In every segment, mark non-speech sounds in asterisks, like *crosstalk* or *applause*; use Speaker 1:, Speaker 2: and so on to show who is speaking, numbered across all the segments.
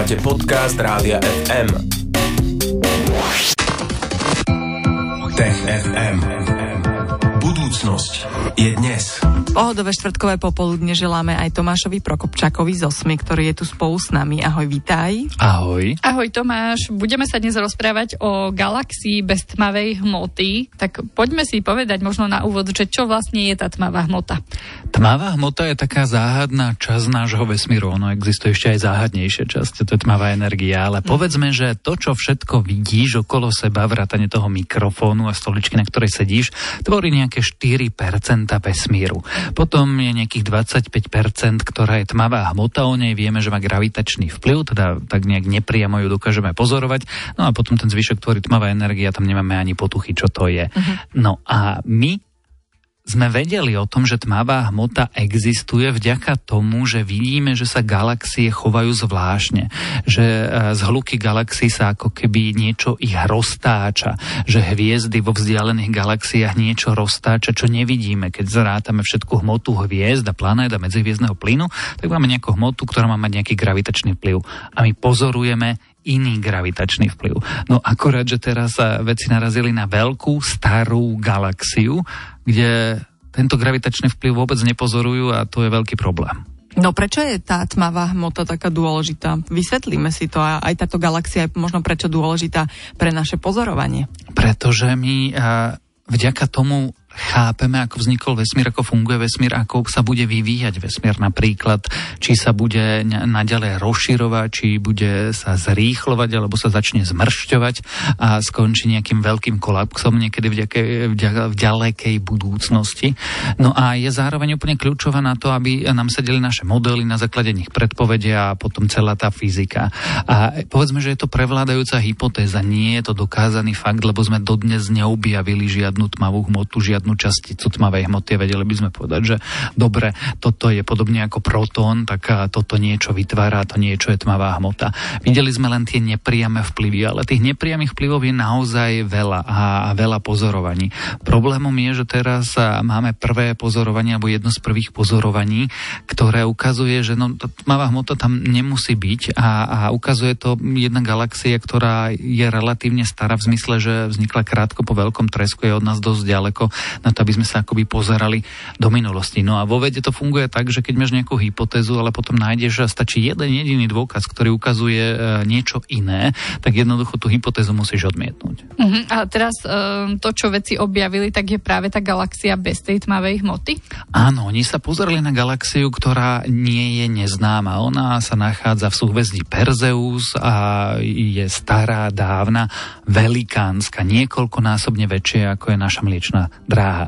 Speaker 1: Počúvate podcast Rádia FM. Budúcnosť je dnes.
Speaker 2: Pohodové štvrtkové popoludne želáme aj Tomášovi Prokopčakovi z Osmy, ktorý je tu spolu s nami. Ahoj, vitaj.
Speaker 3: Ahoj.
Speaker 4: Ahoj Tomáš, budeme sa dnes rozprávať o galaxii bez tmavej hmoty. Tak poďme si povedať možno na úvod, že čo vlastne je tá tmavá hmota.
Speaker 3: Tmavá hmota je taká záhadná časť nášho vesmíru. Ono existuje ešte aj záhadnejšia časť, to je tmavá energia. Ale povedzme, že to, čo všetko vidíš okolo seba, vrátane toho mikrofónu a stoličky, na ktorej sedíš, tvorí nejaké 4% vesmíru. Potom je nejakých 25%, ktorá je tmavá hmota, o nej vieme, že má gravitačný vplyv, teda tak nejak nepriamo ju dokážeme pozorovať. No a potom ten zvyšok tvorí tmavá energia, tam nemáme ani potuchy, čo to je. Uh-huh. No a my sme vedeli o tom, že tmavá hmota existuje vďaka tomu, že vidíme, že sa galaxie chovajú zvláštne. Že e, z hluky galaxií sa ako keby niečo ich roztáča. Že hviezdy vo vzdialených galaxiách niečo roztáča, čo nevidíme. Keď zrátame všetku hmotu hviezd a planét a medzihviezdného plynu, tak máme nejakú hmotu, ktorá má mať nejaký gravitačný vplyv. A my pozorujeme iný gravitačný vplyv. No akorát, že teraz sa veci narazili na veľkú, starú galaxiu, kde tento gravitačný vplyv vôbec nepozorujú a to je veľký problém.
Speaker 2: No prečo je tá tmavá hmota taká dôležitá? Vysvetlíme si to a aj táto galaxia je možno prečo dôležitá pre naše pozorovanie.
Speaker 3: Pretože my vďaka tomu chápeme, ako vznikol vesmír, ako funguje vesmír, ako sa bude vyvíjať vesmír napríklad, či sa bude naďalej rozširovať, či bude sa zrýchlovať, alebo sa začne zmršťovať a skončí nejakým veľkým kolapsom niekedy v, ďakej, v ďalekej budúcnosti. No a je zároveň úplne kľúčová na to, aby nám sedeli naše modely, na základe nich predpovedia a potom celá tá fyzika. A povedzme, že je to prevládajúca hypotéza, nie je to dokázaný fakt, lebo sme dodnes neobjavili žiadnu tmavú hmotu, žiadnu žiadnu časticu tmavej hmoty. Vedeli by sme povedať, že dobre, toto je podobne ako protón, tak toto niečo vytvára, to niečo je tmavá hmota. Videli sme len tie nepriame vplyvy, ale tých nepriamých vplyvov je naozaj veľa a, a veľa pozorovaní. Problémom je, že teraz máme prvé pozorovanie, alebo jedno z prvých pozorovaní, ktoré ukazuje, že no, tmavá hmota tam nemusí byť a, a ukazuje to jedna galaxia, ktorá je relatívne stará v zmysle, že vznikla krátko po veľkom tresku, je od nás dosť ďaleko na to, aby sme sa akoby pozerali do minulosti. No a vo vede to funguje tak, že keď máš nejakú hypotézu, ale potom nájdeš, že stačí jeden jediný dôkaz, ktorý ukazuje e, niečo iné, tak jednoducho tú hypotézu musíš odmietnúť.
Speaker 4: Uh-huh. A teraz um, to, čo veci objavili, tak je práve tá galaxia bez tej tmavej hmoty?
Speaker 3: Áno, oni sa pozreli na galaxiu, ktorá nie je neznáma. Ona sa nachádza v súhvezdí Perzeus a je stará, dávna, velikánska, niekoľkonásobne väčšia ako je naša mliečna dráha dráha.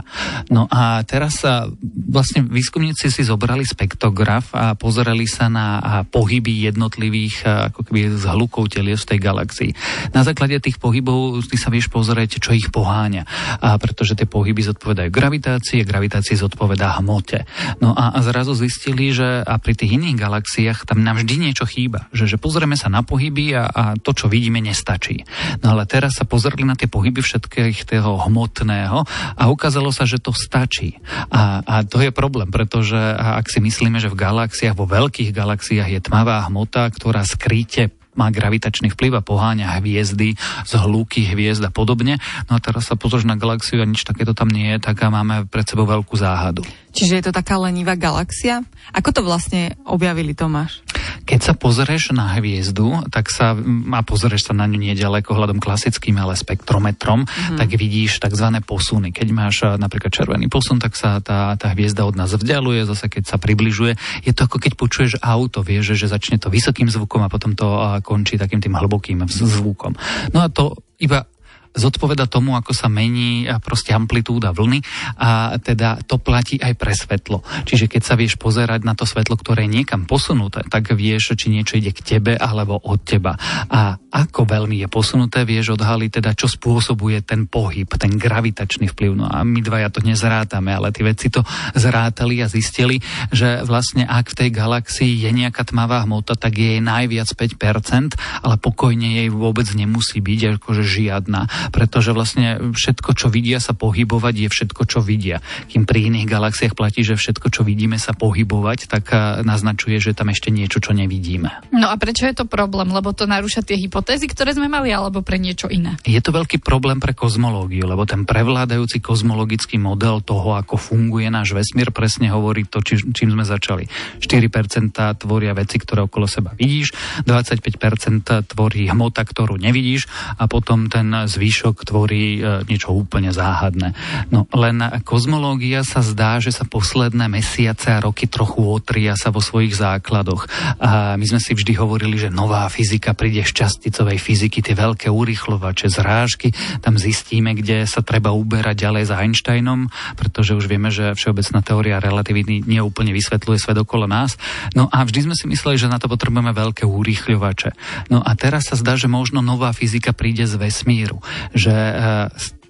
Speaker 3: No a teraz sa vlastne výskumníci si zobrali spektograf a pozerali sa na pohyby jednotlivých ako keby z hlukov telies v tej galaxii. Na základe tých pohybov ty sa vieš pozrieť, čo ich poháňa. A pretože tie pohyby zodpovedajú gravitácii, gravitácii zodpovedá hmote. No a, a zrazu zistili, že a pri tých iných galaxiách tam nám vždy niečo chýba. Že, že pozrieme sa na pohyby a, a to, čo vidíme, nestačí. No ale teraz sa pozreli na tie pohyby všetkých toho hmotného a ukázalo sa, že to stačí. A, a to je problém, pretože ak si myslíme, že v galaxiách, vo veľkých galaxiách je tmavá hmota, ktorá skryte má gravitačný vplyv a poháňa hviezdy z hluky hviezd a podobne. No a teraz sa pozrieš na galaxiu a nič takéto tam nie je, tak máme pred sebou veľkú záhadu.
Speaker 2: Čiže je to taká lenivá galaxia? Ako to vlastne objavili, Tomáš?
Speaker 3: Keď sa pozrieš na hviezdu, tak sa, a pozrieš sa na ňu ďaleko hľadom klasickým, ale spektrometrom, mm. tak vidíš tzv. posuny. Keď máš napríklad červený posun, tak sa tá, tá hviezda od nás vzdialuje, zase keď sa približuje. Je to ako keď počuješ auto, vieš, že, že začne to vysokým zvukom a potom to končí takým tým hlbokým zvukom. No a to iba zodpoveda tomu, ako sa mení proste amplitúda vlny a teda to platí aj pre svetlo. Čiže keď sa vieš pozerať na to svetlo, ktoré je niekam posunuté, tak vieš, či niečo ide k tebe alebo od teba. A ako veľmi je posunuté, vieš odhaliť teda, čo spôsobuje ten pohyb, ten gravitačný vplyv. No a my dvaja to nezrátame, ale tí vedci to zrátali a zistili, že vlastne ak v tej galaxii je nejaká tmavá hmota, tak je jej najviac 5%, ale pokojne jej vôbec nemusí byť akože žiadna pretože vlastne všetko, čo vidia sa pohybovať, je všetko, čo vidia. Kým pri iných galaxiách platí, že všetko, čo vidíme sa pohybovať, tak naznačuje, že tam ešte niečo, čo nevidíme.
Speaker 4: No a prečo je to problém? Lebo to narúša tie hypotézy, ktoré sme mali, alebo pre niečo iné?
Speaker 3: Je to veľký problém pre kozmológiu, lebo ten prevládajúci kozmologický model toho, ako funguje náš vesmír, presne hovorí to, či, čím sme začali. 4% tvoria veci, ktoré okolo seba vidíš, 25% tvorí hmota, ktorú nevidíš a potom ten zvýšok tvorí e, niečo úplne záhadné. No len kozmológia sa zdá, že sa posledné mesiace a roky trochu otria sa vo svojich základoch. A my sme si vždy hovorili, že nová fyzika príde z časticovej fyziky, tie veľké urýchlovače, zrážky, tam zistíme, kde sa treba uberať ďalej za Einsteinom, pretože už vieme, že všeobecná teória relativity neúplne vysvetľuje svet okolo nás. No a vždy sme si mysleli, že na to potrebujeme veľké urýchľovače. No a teraz sa zdá, že možno nová fyzika príde z vesmíru, že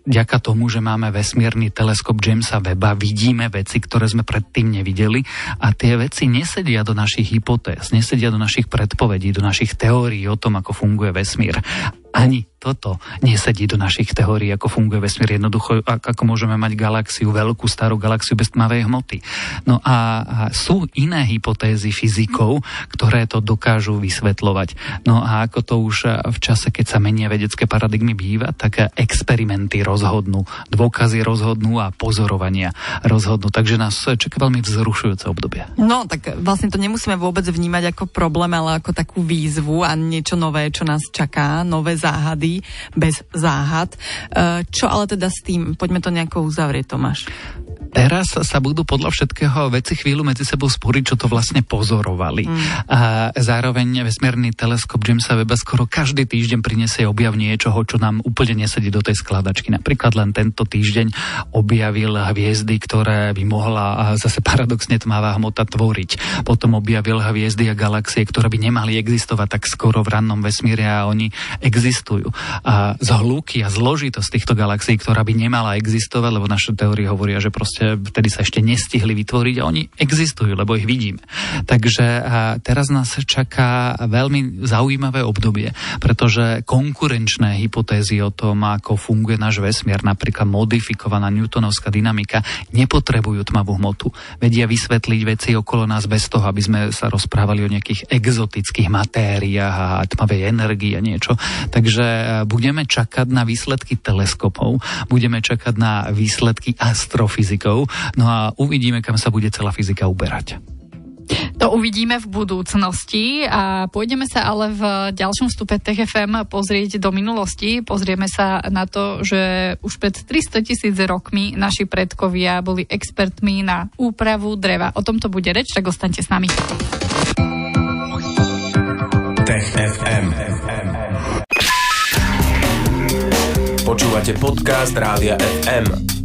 Speaker 3: vďaka tomu, že máme vesmírny teleskop Jamesa Weba, vidíme veci, ktoré sme predtým nevideli a tie veci nesedia do našich hypotéz, nesedia do našich predpovedí, do našich teórií o tom, ako funguje vesmír. Ani toto nesedí do našich teórií, ako funguje vesmír. Jednoducho, ako môžeme mať galaxiu, veľkú starú galaxiu bez tmavej hmoty. No a, a sú iné hypotézy fyzikov, ktoré to dokážu vysvetľovať. No a ako to už v čase, keď sa menia vedecké paradigmy býva, tak experimenty rozhodnú, dôkazy rozhodnú a pozorovania rozhodnú. Takže nás čaká veľmi vzrušujúce obdobie.
Speaker 2: No, tak vlastne to nemusíme vôbec vnímať ako problém, ale ako takú výzvu a niečo nové, čo nás čaká, nové záhady bez záhad. E, čo ale teda s tým? Poďme to nejako uzavrieť, Tomáš.
Speaker 3: Teraz sa budú podľa všetkého veci chvíľu medzi sebou sporiť, čo to vlastne pozorovali. Mm. A zároveň vesmírny teleskop Jamesa Weba skoro každý týždeň prinesie objav niečoho, čo nám úplne nesedí do tej skladačky. Napríklad len tento týždeň objavil hviezdy, ktoré by mohla zase paradoxne tmavá hmota tvoriť. Potom objavil hviezdy a galaxie, ktoré by nemali existovať tak skoro v rannom vesmíre a oni existujú. A zhlúky a zložitosť týchto galaxií, ktorá by nemala existovať, lebo naše teórie hovoria, že proste vtedy sa ešte nestihli vytvoriť a oni existujú, lebo ich vidíme. Takže teraz nás čaká veľmi zaujímavé obdobie, pretože konkurenčné hypotézy o tom, ako funguje náš vesmír, napríklad modifikovaná newtonovská dynamika, nepotrebujú tmavú hmotu. Vedia vysvetliť veci okolo nás bez toho, aby sme sa rozprávali o nejakých exotických matériách a tmavej energii a niečo. Takže budeme čakať na výsledky teleskopov, budeme čakať na výsledky astrofyzikov, fyzikou. No a uvidíme, kam sa bude celá fyzika uberať.
Speaker 4: To uvidíme v budúcnosti a pôjdeme sa ale v ďalšom stupe TFM pozrieť do minulosti. Pozrieme sa na to, že už pred 300 tisíc rokmi naši predkovia boli expertmi na úpravu dreva. O tomto bude reč, tak ostaňte s nami.
Speaker 1: TFM. Počúvate podcast Rádia FM.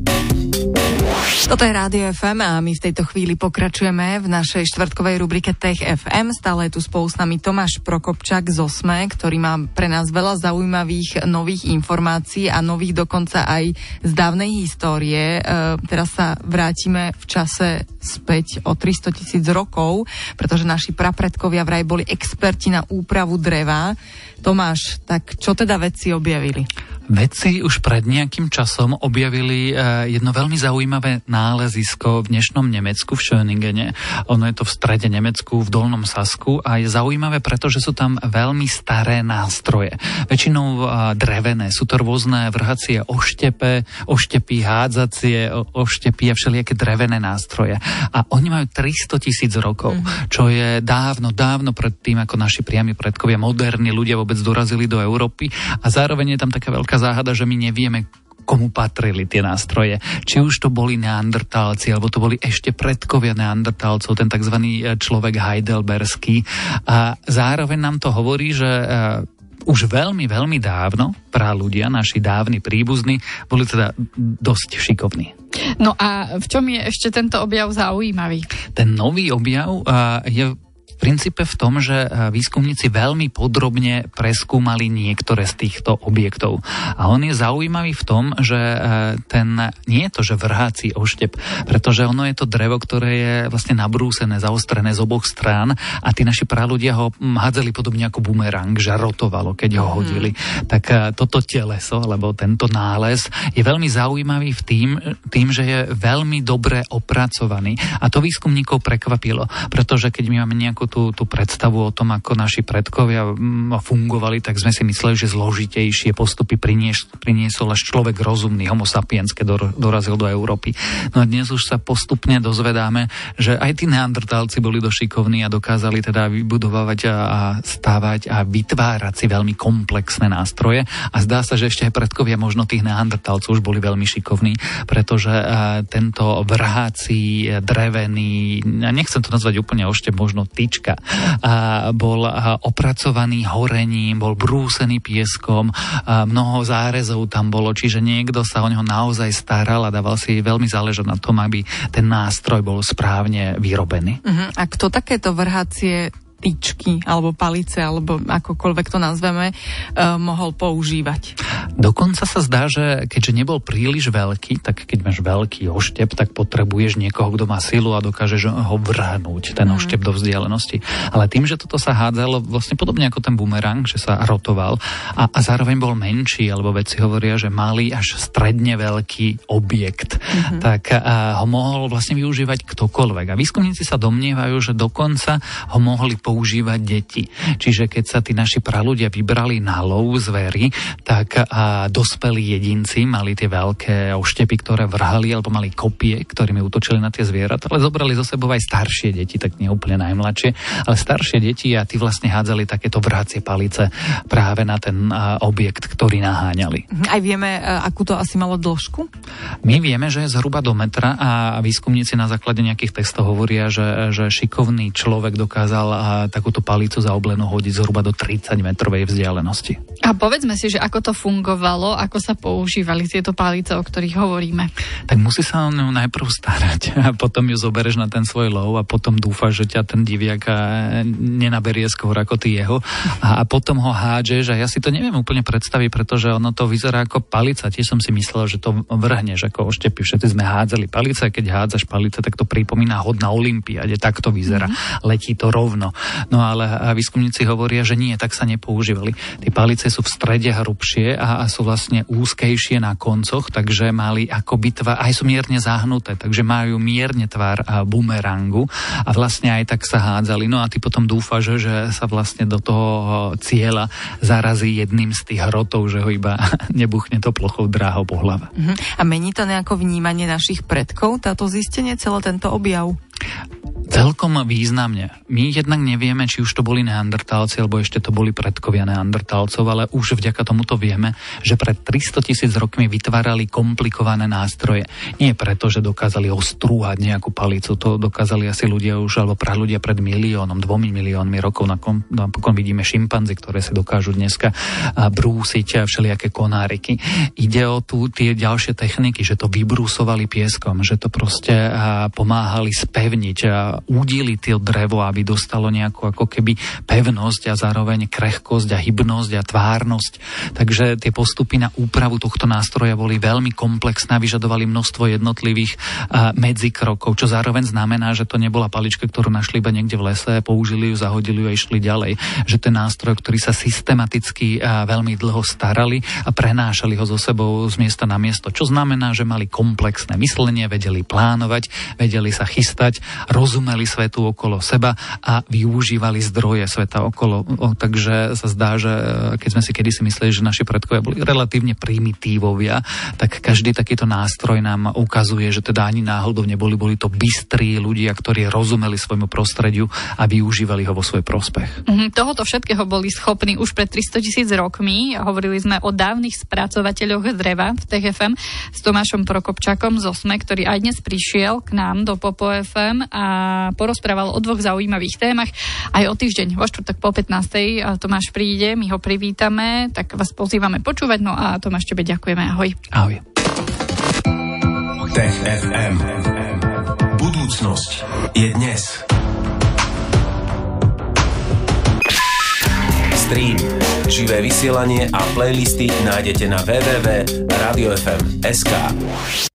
Speaker 2: Toto je Rádio FM a my v tejto chvíli pokračujeme v našej štvrtkovej rubrike Tech FM. Stále je tu spolu s nami Tomáš Prokopčak z OSME, ktorý má pre nás veľa zaujímavých nových informácií a nových dokonca aj z dávnej histórie. E, teraz sa vrátime v čase späť o 300 tisíc rokov, pretože naši prapredkovia vraj boli experti na úpravu dreva. Tomáš, tak čo teda vedci objavili?
Speaker 3: Vedci už pred nejakým časom objavili uh, jedno veľmi zaujímavé nálezisko v dnešnom Nemecku, v Schöningene. Ono je to v strede Nemecku, v Dolnom Sasku a je zaujímavé, pretože sú tam veľmi staré nástroje. Väčšinou drevené, sú to rôzne vrhacie oštepe, oštepy, hádzacie oštepy a všelijaké drevené nástroje. A oni majú 300 tisíc rokov, mm-hmm. čo je dávno, dávno pred tým, ako naši priami predkovia, moderní ľudia vôbec dorazili do Európy a zároveň je tam taká veľká záhada, že my nevieme, komu patrili tie nástroje. Či už to boli neandertálci, alebo to boli ešte predkovia neandertálcov, ten tzv. E, človek heidelberský. A zároveň nám to hovorí, že e, už veľmi, veľmi dávno prá ľudia, naši dávni príbuzní, boli teda dosť šikovní.
Speaker 4: No a v čom je ešte tento objav zaujímavý?
Speaker 3: Ten nový objav uh, je princípe v tom, že výskumníci veľmi podrobne preskúmali niektoré z týchto objektov. A on je zaujímavý v tom, že ten nie je to, že vrháci oštep, pretože ono je to drevo, ktoré je vlastne nabrúsené, zaostrené z oboch strán a tí naši praľudia ho hádzali podobne ako bumerang, že rotovalo, keď ho mhm. hodili. Mm. Tak toto teleso, alebo tento nález je veľmi zaujímavý v tým, tým, že je veľmi dobre opracovaný. A to výskumníkov prekvapilo, pretože keď my máme nejakú tú, tú predstavu o tom, ako naši predkovia mm, fungovali, tak sme si mysleli, že zložitejšie postupy prinies, priniesol až človek rozumný, homo sapiens, keď dorazil do Európy. No a dnes už sa postupne dozvedáme, že aj tí neandertálci boli došikovní a dokázali teda vybudovať a, a stávať a vytvárať si veľmi komplexné nástroje. A zdá sa, že ešte aj predkovia možno tých neandertálcov už boli veľmi šikovní, pretože uh, tento vrháci, drevený, nechcem to nazvať úplne ošte, možno tyčka, uh, bol opracovaný horením, bol brúsený pieskom, uh, mnoho zárezov tam bolo, čiže niekto sa o neho naozaj staral a dával si veľmi záležať na tom, aby ten nástroj bol správne vyrobený.
Speaker 2: Uh-huh. A kto takéto vrhácie tyčky alebo palice alebo akokoľvek to nazveme, uh, mohol používať.
Speaker 3: Dokonca sa zdá, že keďže nebol príliš veľký, tak keď máš veľký oštep, tak potrebuješ niekoho, kto má silu a dokážeš ho vrhnúť, ten mm. oštep do vzdialenosti. Ale tým, že toto sa hádzalo vlastne podobne ako ten bumerang, že sa rotoval a, a zároveň bol menší, alebo vedci hovoria, že malý až stredne veľký objekt, mm-hmm. tak a, ho mohol vlastne využívať ktokoľvek. A výskumníci sa domnievajú, že dokonca ho mohli používať deti. Čiže keď sa tí naši praľudia vybrali na lov zvery, tak a dospelí jedinci mali tie veľké oštepy, ktoré vrhali, alebo mali kopie, ktorými útočili na tie zvieratá, ale zobrali zo sebou aj staršie deti, tak nie úplne najmladšie, ale staršie deti a tí vlastne hádzali takéto vrhacie palice práve na ten objekt, ktorý naháňali.
Speaker 2: Mhm. Aj vieme, e, akú to asi malo dĺžku?
Speaker 3: My vieme, že je zhruba do metra a výskumníci na základe nejakých testov hovoria, že, že šikovný človek dokázal takúto palicu za oblenu hodiť zhruba do 30 metrovej vzdialenosti.
Speaker 4: A povedzme si, že ako to fungovalo, ako sa používali tieto palice, o ktorých hovoríme.
Speaker 3: Tak musí sa o ňu najprv starať *laughs* a potom ju zobereš na ten svoj lov a potom dúfaš, že ťa ten diviak nenaberie skôr ako ty jeho a, a potom ho hádžeš a ja si to neviem úplne predstaviť, pretože ono to vyzerá ako palica. Tiež som si myslel, že to vrhneš ako oštepy. Všetci sme hádzali palice, keď hádzaš palice, tak to pripomína hod na Olympiade, tak to vyzerá. Mm-hmm. Letí to rovno. No ale výskumníci hovoria, že nie, tak sa nepoužívali. Tie palice sú v strede hrubšie a, sú vlastne úzkejšie na koncoch, takže mali ako bitva, aj sú mierne zahnuté, takže majú mierne tvar bumerangu a vlastne aj tak sa hádzali. No a ty potom dúfaš, že sa vlastne do toho cieľa zarazí jedným z tých hrotov, že ho iba *laughs* nebuchne to plochou dráhou po hlave.
Speaker 2: Uh-huh. A mení to nejako vnímanie našich predkov, táto zistenie, celý tento objav?
Speaker 3: Celkom významne. My jednak nevieme, či už to boli neandertálci, alebo ešte to boli predkovia neandertálcov, ale už vďaka tomuto vieme, že pred 300 tisíc rokmi vytvárali komplikované nástroje. Nie preto, že dokázali ostrúhať nejakú palicu, to dokázali asi ľudia už, alebo ľudia pred miliónom, dvomi miliónmi rokov. Napokon vidíme šimpanzy, ktoré si dokážu dneska brúsiť všelijaké konáriky. Ide o tu tie ďalšie techniky, že to vybrúsovali pieskom, že to proste pomáhali spevniť údili to drevo, aby dostalo nejakú ako keby pevnosť a zároveň krehkosť a hybnosť a tvárnosť. Takže tie postupy na úpravu tohto nástroja boli veľmi komplexné, vyžadovali množstvo jednotlivých medzikrokov, čo zároveň znamená, že to nebola palička, ktorú našli iba niekde v lese, použili ju, zahodili ju a išli ďalej. Že ten nástroj, ktorý sa systematicky veľmi dlho starali a prenášali ho so sebou z miesta na miesto, čo znamená, že mali komplexné myslenie, vedeli plánovať, vedeli sa chystať, rozumeli svetu okolo seba a využívali zdroje sveta okolo. O, takže sa zdá, že e, keď sme si kedysi mysleli, že naši predkovia boli relatívne primitívovia, tak každý takýto nástroj nám ukazuje, že teda ani náhodou neboli, boli to bystrí ľudia, ktorí rozumeli svojmu prostrediu a využívali ho vo svoj prospech.
Speaker 4: Mm, tohoto všetkého boli schopní už pred 300 tisíc rokmi. Hovorili sme o dávnych spracovateľoch dreva v TFM s Tomášom Prokopčakom z Osme, ktorý aj dnes prišiel k nám do Popo FM a porozprával o dvoch zaujímavých témach. Aj o týždeň, vo štvrtok po 15. Tomáš príde, my ho privítame, tak vás pozývame počúvať. No a Tomáš, tebe ďakujeme. Ahoj.
Speaker 3: Ahoj.
Speaker 1: Tech FM. Budúcnosť je dnes. stream. Živé vysielanie a playlisty nájdete na www.radiofm.sk.